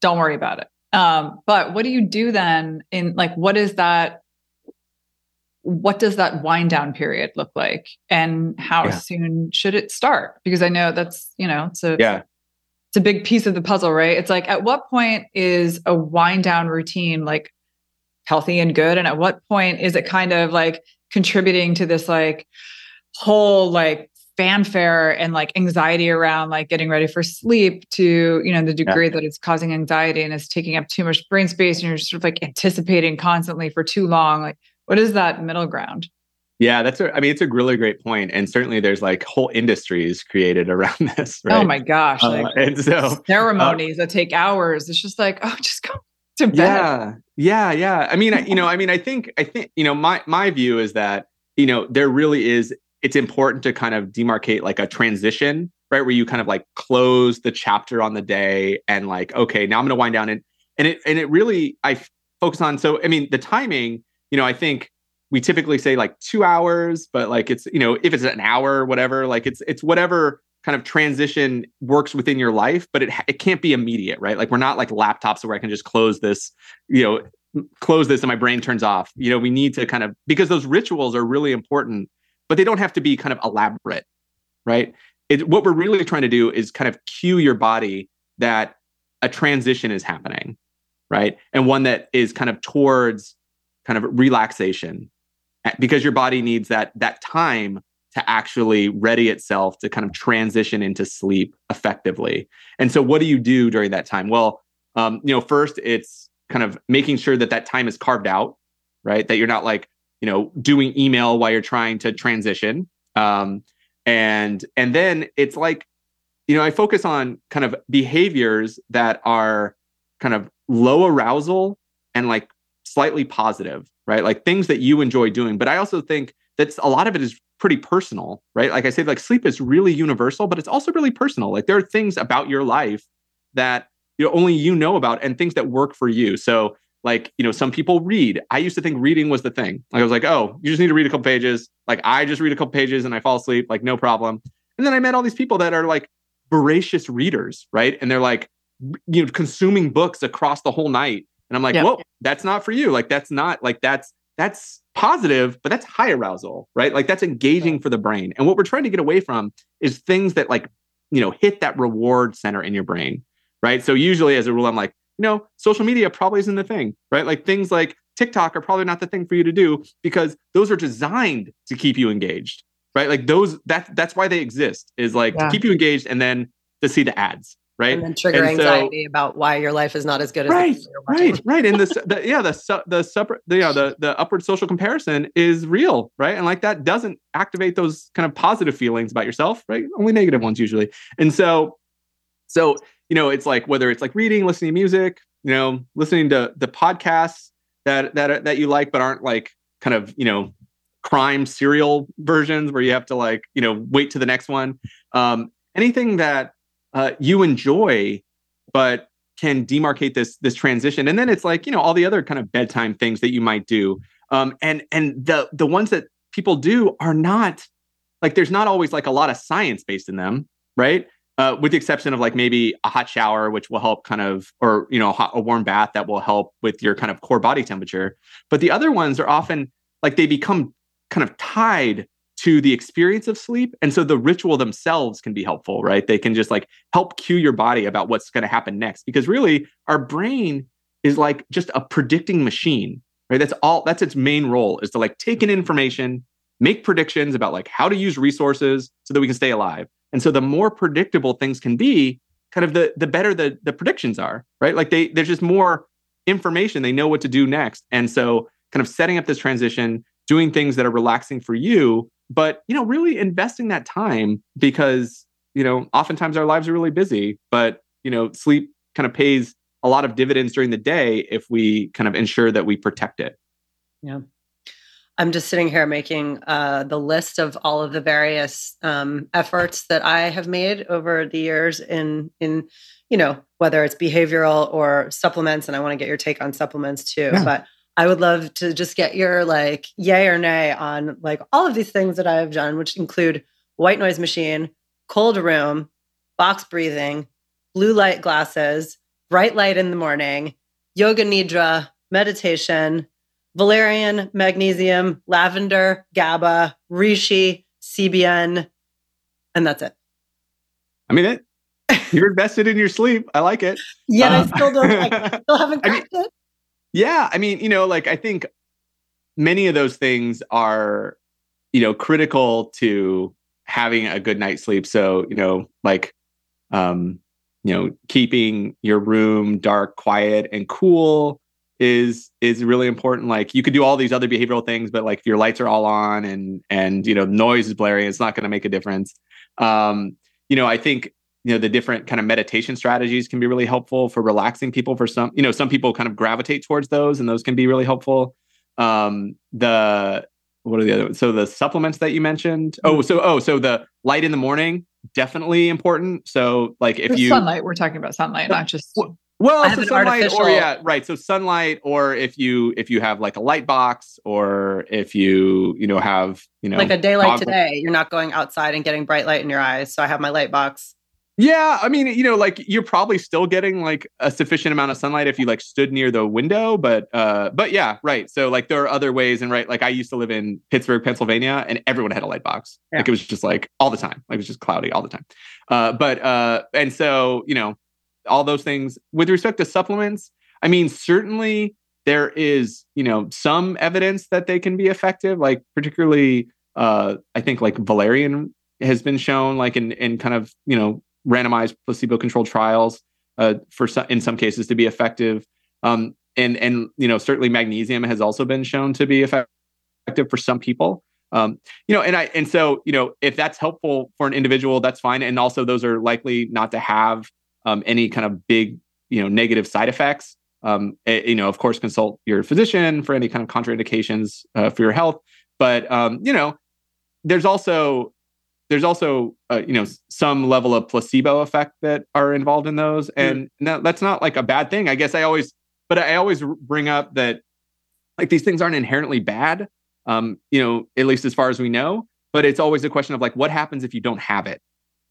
don't worry about it. Um, but what do you do then in like what is that what does that wind down period look like? And how yeah. soon should it start? Because i know that's you know it's a yeah. it's a big piece of the puzzle right? It's like at what point is a wind down routine like healthy and good? And at what point is it kind of like contributing to this like whole like fanfare and like anxiety around like getting ready for sleep to you know the degree yeah. that it's causing anxiety and it's taking up too much brain space and you're sort of like anticipating constantly for too long like what is that middle ground? Yeah, that's a, I mean, it's a really great point. And certainly there's like whole industries created around this. Oh right? Oh my gosh. Uh, like and so ceremonies uh, that take hours. It's just like, oh, just go to bed. Yeah. Yeah. Yeah. I mean, I, you know, I mean, I think, I think, you know, my, my view is that, you know, there really is, it's important to kind of demarcate like a transition, right? Where you kind of like close the chapter on the day and like, okay, now I'm going to wind down and, and it, and it really, I focus on, so, I mean, the timing, you know, I think we typically say like two hours, but like it's, you know, if it's an hour, whatever, like it's, it's whatever kind of transition works within your life, but it, it can't be immediate, right? Like we're not like laptops where I can just close this, you know, close this and my brain turns off. You know, we need to kind of, because those rituals are really important, but they don't have to be kind of elaborate, right? It, what we're really trying to do is kind of cue your body that a transition is happening, right? And one that is kind of towards kind of relaxation eh, because your body needs that that time to actually ready itself to kind of transition into sleep effectively. And so, what do you do during that time? Well, um, you know, first it's kind of making sure that that time is carved out, right? That you're not like you know doing email while you're trying to transition um, and and then it's like you know i focus on kind of behaviors that are kind of low arousal and like slightly positive right? Like things that you enjoy doing. But i also think that's a lot of it is pretty personal right? Like i say like sleep is really universal but it's also really personal. Like there are things about your life that you know only you know about and things that work for you. So like you know some people read. I used to think reading was the thing. Like i was like oh you just need to read a couple pages. Like i just read a couple pages and i fall asleep like no problem. And then i met all these people that are like voracious readers right? And they're like you know consuming books across the whole night and i'm like yep. well that's not for you like that's not like that's that's positive but that's high arousal right like that's engaging for the brain and what we're trying to get away from is things that like you know hit that reward center in your brain right so usually as a rule i'm like you know, social media probably isn't the thing, right? Like things like TikTok are probably not the thing for you to do because those are designed to keep you engaged, right? Like those that that's why they exist is like yeah. to keep you engaged and then to see the ads, right? And then trigger and anxiety so, about why your life is not as good as right, right, right. And this, the yeah the the sub the, yeah the the upward social comparison is real, right? And like that doesn't activate those kind of positive feelings about yourself, right? Only negative ones usually. And so so you know, it's like whether it's like reading, listening to music, you know, listening to the podcasts that that that you like but aren't like kind of, you know, crime serial versions where you have to like, you know, wait to the next one. Um, anything that uh, you enjoy but can demarcate this this transition. And then it's like you know all the other kind of bedtime things that you might do. Um, and and the the ones that people do are not like there's not always like a lot of science based in them right? Uh, with the exception of like maybe a hot shower, which will help kind of, or you know, hot, a warm bath that will help with your kind of core body temperature. But the other ones are often like they become kind of tied to the experience of sleep, and so the ritual themselves can be helpful, right? They can just like help cue your body about what's going to happen next, because really our brain is like just a predicting machine, right? That's all. That's its main role is to like take in information, make predictions about like how to use resources so that we can stay alive and so the more predictable things can be, kind of the the better the the predictions are, right? Like they there's just more information, they know what to do next. And so kind of setting up this transition, doing things that are relaxing for you, but you know, really investing that time because, you know, oftentimes our lives are really busy, but you know, sleep kind of pays a lot of dividends during the day if we kind of ensure that we protect it. Yeah. I'm just sitting here making uh, the list of all of the various um, efforts that I have made over the years in in you know whether it's behavioral or supplements, and I want to get your take on supplements too. Yeah. But I would love to just get your like yay or nay on like all of these things that I have done, which include white noise machine, cold room, box breathing, blue light glasses, bright light in the morning, yoga nidra, meditation, valerian, magnesium, lavender, GABA, reishi, CBN, and that's it. I mean, it. You're invested in your sleep. I like it. Yeah, uh, I still don't. Like, still haven't cracked I mean, it. Yeah, I mean, you know, like I think many of those things are, you know, critical to having a good night's sleep. So, you know, like, um, you know, keeping your room dark, quiet, and cool is is really important like you could do all these other behavioral things but like if your lights are all on and and you know noise is blaring it's not going to make a difference um you know i think you know the different kind of meditation strategies can be really helpful for relaxing people for some you know some people kind of gravitate towards those and those can be really helpful um the what are the other so the supplements that you mentioned oh so oh so the light in the morning definitely important so like if you sunlight we're talking about sunlight not just well, so sunlight artificial... or yeah, right. So sunlight, or if you if you have like a light box, or if you you know have you know like a day like today, you're not going outside and getting bright light in your eyes. So I have my light box. Yeah, I mean, you know, like you're probably still getting like a sufficient amount of sunlight if you like stood near the window, but uh but yeah, right. So like there are other ways and right, like I used to live in Pittsburgh, Pennsylvania, and everyone had a light box. Yeah. Like it was just like all the time. Like it was just cloudy all the time. Uh but uh and so, you know, all those things. With respect to supplements, I mean, certainly there is, you know, some evidence that they can be effective, like particularly uh, I think like valerian has been shown like in in kind of, you know, randomized placebo-controlled trials uh, for some, in some cases to be effective. Um, and and you know, certainly magnesium has also been shown to be effective for some people. Um, you know, and I and so you know, if that's helpful for an individual, that's fine. And also, those are likely not to have um, any kind of big you know negative side effects. Um, you know, of course, consult your physician for any kind of contraindications uh, for your health. But um, you know, there's also there's also uh, you know some level of placebo effect that are involved in those. And mm. that's not like a bad thing. I guess i always but i always bring up that like these things aren't inherently bad um you know at least as far as we know. But it's always a question of like what happens if you don't have it?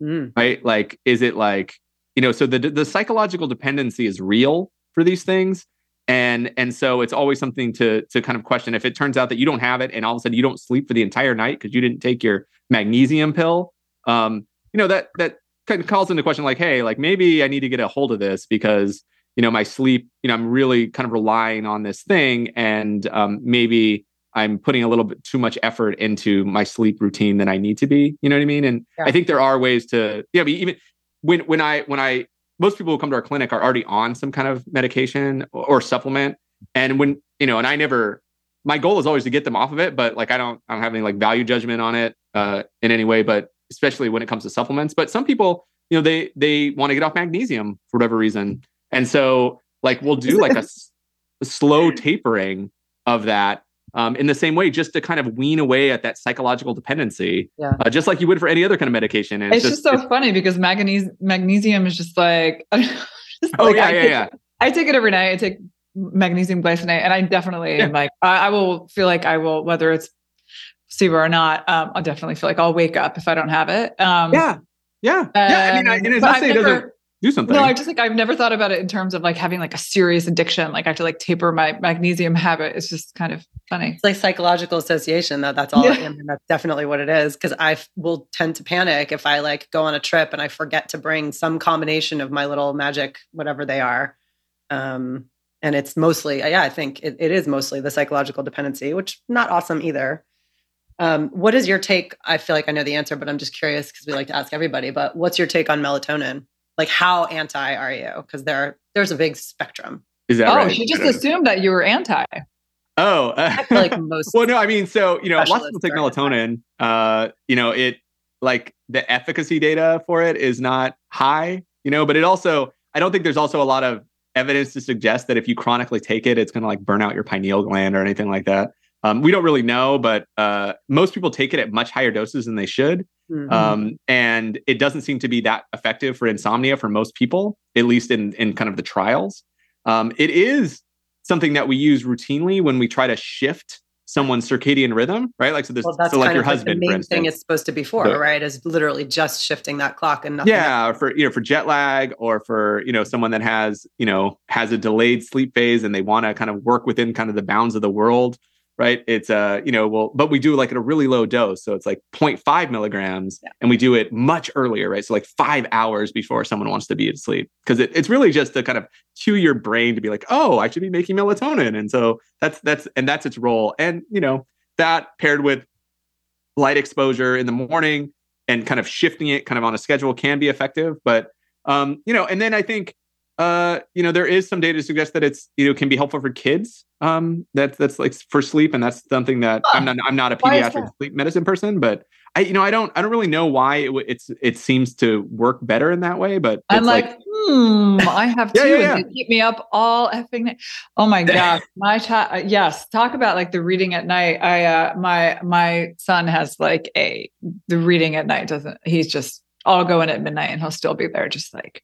Mm. right? Like is it like you know so the the psychological dependency is real for these things. And and so it's always something to to kind of question. If it turns out that you don't have it and all of a sudden you don't sleep for the entire night because you didn't take your magnesium pill um you know that that kind of calls into question like hey like maybe i need to get a hold of this because you know my sleep you know i'm really kind of relying on this thing and um maybe i'm putting a little bit too much effort into my sleep routine than i need to be you know what i mean and yeah. i think there are ways to yeah but even when when i when i most people who come to our clinic are already on some kind of medication or supplement. And when, you know, and I never, my goal is always to get them off of it, but like I don't, I don't have any like value judgment on it uh, in any way, but especially when it comes to supplements. But some people, you know, they they want to get off magnesium for whatever reason, and so like we'll do like a, a slow tapering of that um, in the same way, just to kind of wean away at that psychological dependency, yeah. uh, just like you would for any other kind of medication. And it's, it's just, so funny because magnesium magnesium is just like, just oh like, yeah, I yeah, take, yeah. I take it every night. I take magnesium glycinate, and I definitely yeah. like. I, I, will feel like I will, whether it's placebo or not. Um, I'll definitely feel like I'll wake up if I don't have it. Um, yeah, yeah, yeah. I mean, I, and it's not saying it doesn't do something. No, I just like I've never thought about it in terms of like having like a serious addiction. Like I have to like taper my magnesium habit. It's just kind of funny. It's like psychological association. That that's all. Yeah. I mean, that's definitely what it is. Because I will tend to panic if I like go on a trip and I forget to bring some combination of my little magic, whatever they are. Um, and it's mostly, yeah, I think it, it is mostly the psychological dependency, which not awesome either. Um, what is your take? I feel like I know the answer, but I'm just curious because we like to ask everybody. But what's your take on melatonin? like how anti are you because there there's a big spectrum is that oh right? she just assumed that you were anti oh uh, like most well no i mean so you know lots of people take melatonin uh you know it like the efficacy data for it is not high you know but it also i don't think there's also a lot of evidence to suggest that if you chronically take it it's going to like burn out your pineal gland or anything like that um, we don't really know but uh, most people take it at much higher doses than they should Mm-hmm. Um, and it doesn't seem to be that effective for insomnia for most people, at least in, in kind of the trials. Um, it is something that we use routinely when we try to shift someone's circadian rhythm, right? Like so, this, well, so like your husband. the main thing it's supposed to be for, right? Is literally just shifting that clock and nothing. Yeah, else. for you know, for jet lag, or for you know, someone that has you know has a delayed sleep phase and they want to kind of work within kind of the bounds of the world right? It's uh, you know, well, but we do like at a really low dose. So it's like 0.5 milligrams yeah. and we do it much earlier, right? So like five hours before someone wants to be asleep. Because it, it's really just to kind of cue your brain to be like, oh, I should be making melatonin. And so that's that's and that's its role. And you know, that paired with light exposure in the morning and kind of shifting it kind of on a schedule can be effective. But um, you know, and then I think uh, you know, there is some data to suggest that it's, you know, can be helpful for kids. Um, that that's like for sleep, and that's something that I'm not I'm not a pediatric sleep medicine person, but I, you know, I don't I don't really know why it, it's it seems to work better in that way. But I'm like, like, hmm, I have two. yeah, yeah, yeah. keep me up all effing night. Oh my gosh, my child. Uh, yes, talk about like the reading at night. I uh, my my son has like a the reading at night doesn't. He's just I'll go in at midnight and he'll still be there, just like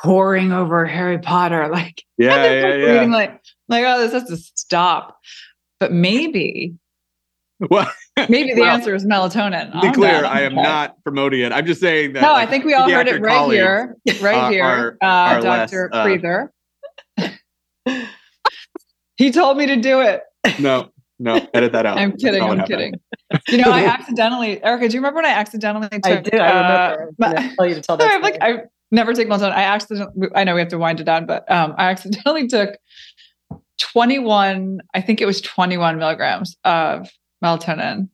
poring over Harry Potter, like yeah, yeah, yeah. Reading, like, like oh, this has to stop. But maybe, well, maybe the well, answer is melatonin. be clear, I am not promoting it. I'm just saying that. No, like, I think we all heard it right here, right here, uh, uh, Doctor Prather. Uh, he told me to do it. No, no, edit that out. I'm kidding. I'm kidding. You know, I accidentally, Erica. Do you remember when I accidentally took? I did. I remember. Uh, I tell you to tell that. I'm like, I never take melatonin. I accidentally, I know we have to wind it down, but um, I accidentally took 21, I think it was 21 milligrams of melatonin.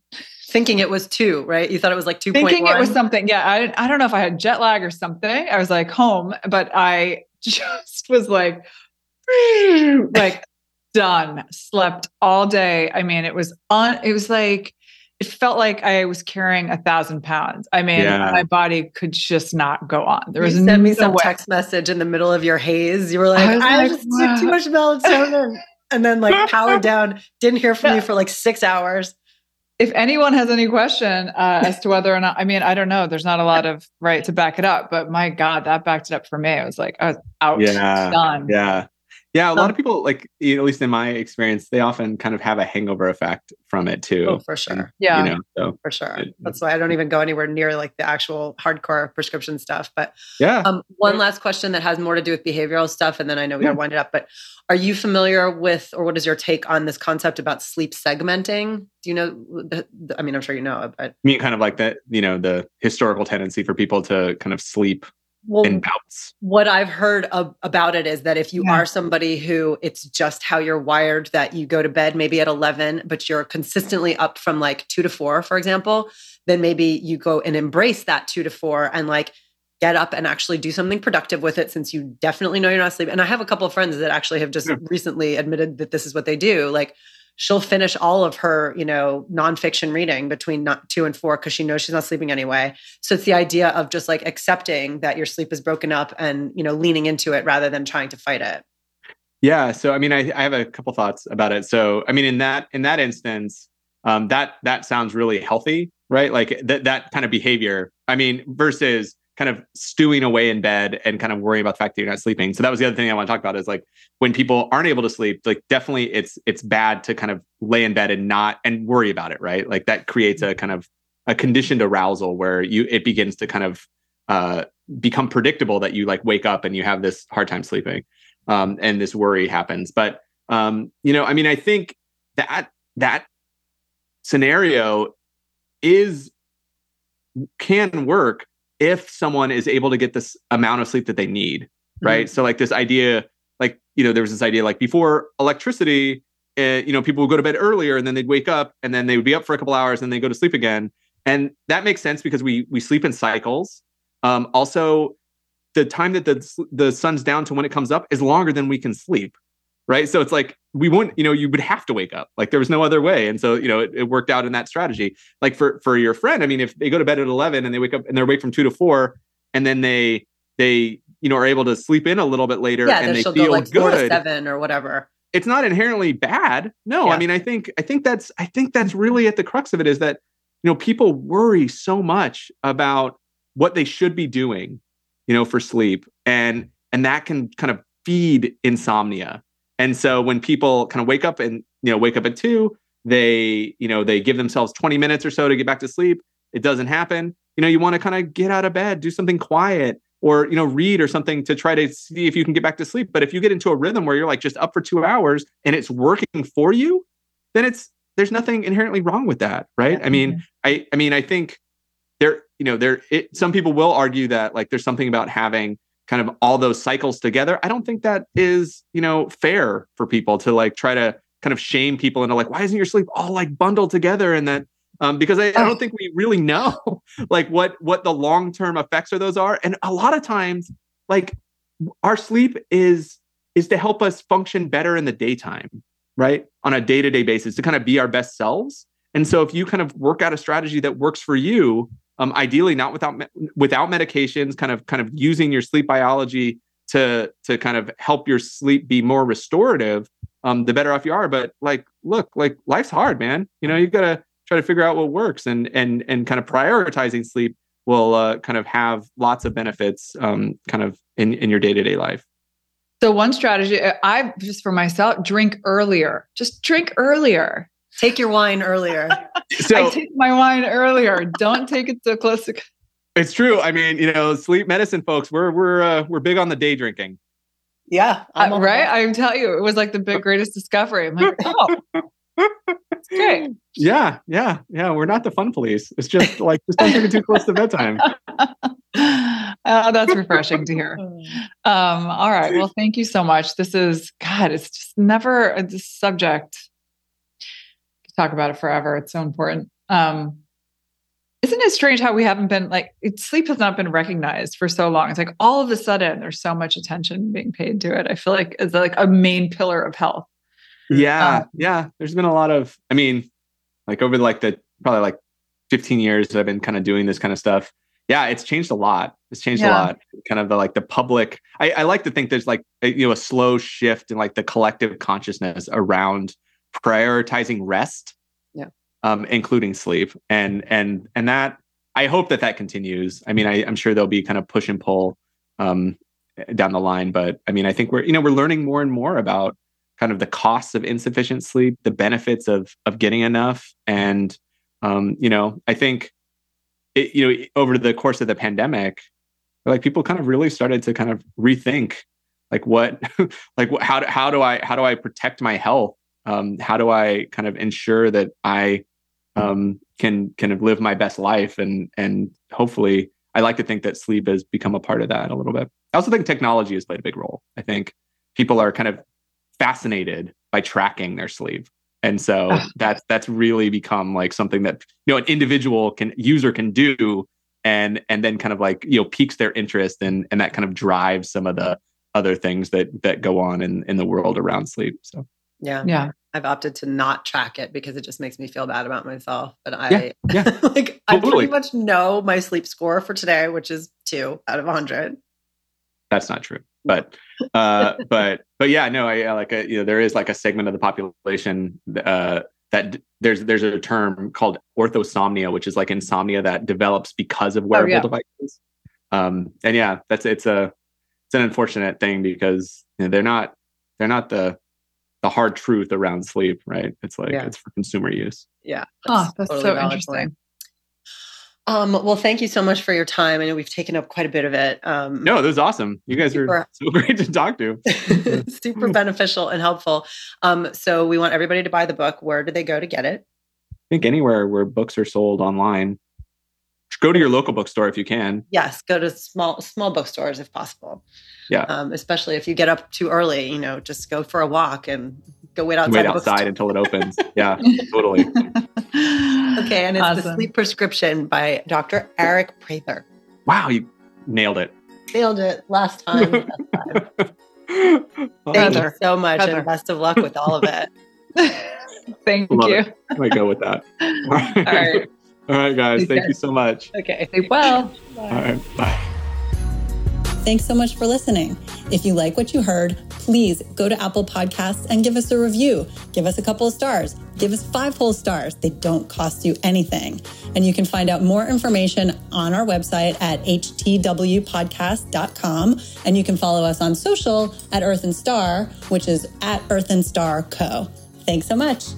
Thinking it was two, right? You thought it was like 2. Thinking 1? it was something. Yeah. I, I don't know if I had jet lag or something. I was like home, but I just was like, like done. Slept all day. I mean, it was on. It was like it felt like I was carrying a thousand pounds. I mean, Yeah. my body could just not go on. There was you sent me some way. text message in the middle of your haze. You were like, I I, like, just took too much melatonin. And then like powered down, didn't hear from Yeah. you for like six hours. If anyone has any question uh, as to whether or not, I mean, I don't know. There's not a lot of right to back it up, but my God, that backed it up for me. I was like, I was out, Yeah. done. Yeah. Yeah. A lot Um, of people, like, at least in my experience, they often kind of have a hangover effect from it too. Oh, for sure. Yeah. You know, so For sure. It- That's why I don't even go anywhere near like the actual hardcore prescription stuff. But yeah. um, one last question that has more to do with behavioral stuff, and then I know we got to wind it up. But are you familiar with, or what is your take on this concept about sleep segmenting? Do you know? I mean, I'm sure you know, but I mean, kind of like that, you know, the historical tendency for people to kind of sleep well, in bouts. what I've heard of, about it is that if you Yeah. are somebody who it's just how you're wired that you go to bed maybe at 11, but you're consistently up from like two to four, for example, then maybe you go and embrace that two to four and like get up and actually do something productive with it since you definitely know you're not asleep. And I have a couple of friends that actually have just Yeah. recently admitted that this is what they do. Like she'll finish all of her, you know, nonfiction reading between not two and four because she knows she's not sleeping anyway. So it's the idea of just like accepting that your sleep is broken up and, you know, leaning into it rather than trying to fight it. Yeah. So, I mean, I, I have a couple thoughts about it. So, I mean, in that, in that instance, um, that, that sounds really healthy, right? Like that, that kind of behavior, I mean, versus kind of stewing away in bed and kind of worrying about the fact that you're not sleeping. So that was the other thing I want to talk about is like when people aren't able to sleep, like definitely it's, it's bad to kind of lay in bed and not, and worry about it, right? Like that creates a kind of a conditioned arousal where you, it begins to kind of, uh, become predictable that you like wake up and you have this hard time sleeping um, and this worry happens. But um, you know, I mean, I think that that scenario is can work if someone is able to get this amount of sleep that they need, right? So, like this idea, like you know, there was this idea like before electricity, uh, you know, people would go to bed earlier and then they'd wake up and then they would be up for a couple hours and they go to sleep again, and that makes sense because we we sleep in cycles. Um, also, the time that the the sun's down to when it comes up is longer than we can sleep right? So it's like we wouldn't you know you would have to wake up. Like there was no other way. And so you know it, it worked out in that strategy. Like for for your friend i mean if they go to bed at 11 and they wake up and they're awake from 2 to 4 and then they they you know are able to sleep in a little bit later Yeah, and they feel go like four to good. seven or whatever. it's not inherently bad. No, I mean, I think I think that's I think that's really at the crux of it is that you know people worry so much about what they should be doing, you know, for sleep, and and that can kind of feed insomnia. And so when people kind of wake up and you know wake up at two, they you know they give themselves twenty minutes or so to get back to sleep. It doesn't happen. You know, you want to kind of get out of bed, do something quiet, or you know read or something to try to see if you can get back to sleep but if you get into a rhythm where you're like just up for 2 hours and it's working for you then it's there's nothing inherently wrong with that right i mean i i mean i think there you know there it, some people will argue that like there's something about having kind of all those cycles together i don't think that is you know fair for people to like try to kind of shame people into like why isn't your sleep all like bundled together? And that um, because I, I don't think we really know like what what the long term effects of those are. And a lot of times like our sleep is is to help us function better in the daytime right? On a day-to-day basis to kind of be our best selves. And so if you kind of work out a strategy that works for you um, ideally not without me- without medications kind of kind of using your sleep biology to to kind of help your sleep be more restorative um, the better off you are but like look like life's hard man you know you've got to try to figure out what works and and and kind of prioritizing sleep will uh, kind of have lots of benefits um, kind of in in your day-to-day life So one strategy, uh, I just for myself, drink earlier. Just drink earlier. Take your wine earlier. so I take my wine earlier. Don't take it so close to. it's true i mean you know sleep medicine folks we're we're uh, we're big on the day drinking yeah. I'm Uh, all right? about I tell you, it was like the big greatest discovery. I'm like, oh, it's great. yeah yeah yeah we're not the fun police it's just like just don't drink it too close to bedtime oh, that's refreshing to hear. Um, all right. Well, thank you so much. This is God. It's just never a subject. Talk about it forever. It's so important. Um, isn't it strange how we haven't been like it, sleep has not been recognized for so long? It's like all of a sudden there's so much attention being paid to it. I feel like it's like a main pillar of health. Yeah, um, yeah. There's been a lot of, I mean, like over like the probably like 15 years that I've been kind of doing this kind of stuff. Yeah, it's changed a lot. It's changed yeah. a lot. Kind of the like the public. I, I like to think there's like a, you know a slow shift in like the collective consciousness around prioritizing rest, yeah, um, including sleep, and and and that I hope that that continues. I mean, I, I'm sure there'll be kind of push and pull um, down the line, but I mean, I think we're you know we're learning more and more about kind of the costs of insufficient sleep, the benefits of of getting enough, and um, you know, I think it, you know over the course of the pandemic, like people kind of really started to kind of rethink like what like how do, how do I how do I protect my health? Um, how do I kind of ensure that I um, can kind of live my best life and and hopefully I like to think that sleep has become a part of that a little bit. I also think technology has played a big role. I think people are kind of fascinated by tracking their sleep. And so that's that's really become like something that you know an individual can user can do and and then kind of like you know piques their interest and and that kind of drives some of the other things that that go on in in the world around sleep. So yeah. Yeah. I've opted to not track it because it just makes me feel bad about myself. But I yeah, yeah. like I pretty much know my sleep score for today, which is two out of hundred. That's not true but uh, but but yeah, no, I, I like a, you know there is like a segment of the population uh, that d- there's there's a term called orthosomnia, which is like insomnia that develops because of wearable oh, yeah. devices. Um, and yeah, that's it's a it's an unfortunate thing because you know, they're not they're not the the hard truth around sleep, right? It's like yeah. it's for consumer use. Yeah. That's oh, that's totally so interesting. Point. Um, well, thank you so much for your time. I know we've taken up quite a bit of it. Um, no, this is awesome. You guys super, are so great to talk to. super beneficial and helpful. Um, so we want everybody to buy the book. Where do they go to get it? I think anywhere where books are sold online. Go to your local bookstore if you can. Yes, go to small small bookstores if possible. Yeah. Um, especially if you get up too early, you know, just go for a walk and go wait outside. Wait outside until it opens. yeah, totally. Okay, and it's awesome. the sleep prescription by Dr. Aric Prather. Wow, you nailed it. Nailed it last time. Thank you so much, Heather. and best of luck with all of it. Thank Love you. It. I go with that. All right. All right, guys. Thank you so much. Okay. Sleep well. Bye. All right. Bye. Thanks so much for listening. If you like what you heard, please go to Apple Podcasts and give us a review. Give us a couple of stars. Give us five whole stars. They don't cost you anything. And you can find out more information on our website at htwpodcast.com. And you can follow us on social at Earth and Star, which is at Earth and Star Co. Thanks so much.